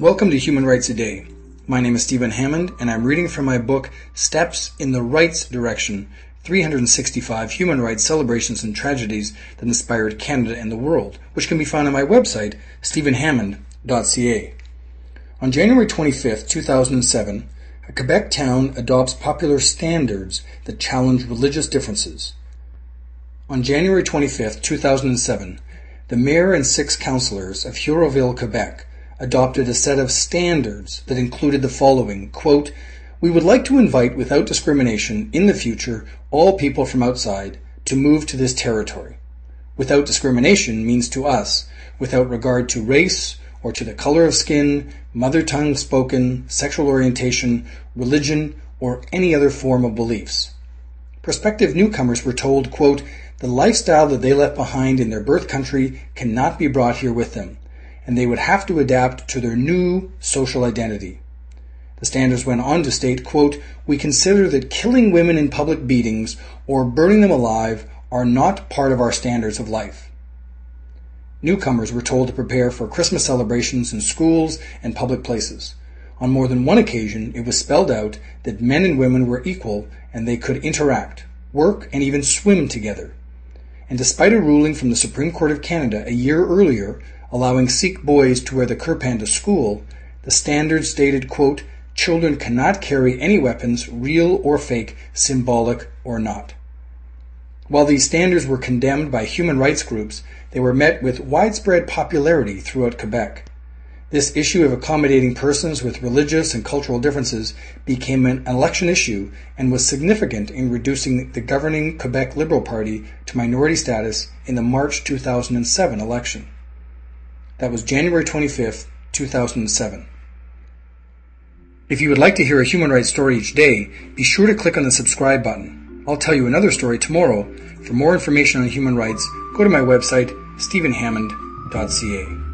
Welcome to Human Rights A Day. My name is Stephen Hammond, and I'm reading from my book Steps in the Rights Direction 365 Human Rights Celebrations and Tragedies that Inspired Canada and the World, which can be found on my website, stephenhammond.ca. On January 25, 2007, a Quebec town adopts popular standards that challenge religious differences. On January 25, 2007, the mayor and six councillors of Hérouxville, Quebec, adopted a set of standards that included the following quote, We would like to invite, without discrimination, in the future, all people from outside to move to this territory. Without discrimination means to us, without regard to race or to the color of skin, mother tongue spoken, sexual orientation, religion, or any other form of beliefs. Prospective newcomers were told, quote, the lifestyle that they left behind in their birth country cannot be brought here with them and they would have to adapt to their new social identity. The standards went on to state, quote, We consider that killing women in public beatings or burning them alive are not part of our standards of life. Newcomers were told to prepare for Christmas celebrations in schools and public places. On more than one occasion, it was spelled out that men and women were equal and they could interact, work, and even swim together. And despite a ruling from the Supreme Court of Canada a year earlier allowing Sikh boys to wear the kirpan to school, the standard stated, quote, children cannot carry any weapons, real or fake, symbolic or not. While these standards were condemned by human rights groups, they were met with widespread popularity throughout Quebec. This issue of accommodating persons with religious and cultural differences became an election issue and was significant in reducing the governing Quebec Liberal Party to minority status in the March 2007 election. That was January 25th, 2007. If you would like to hear a human rights story each day, be sure to click on the subscribe button. I'll tell you another story tomorrow. For more information on human rights, go to my website, stephenhammond.ca.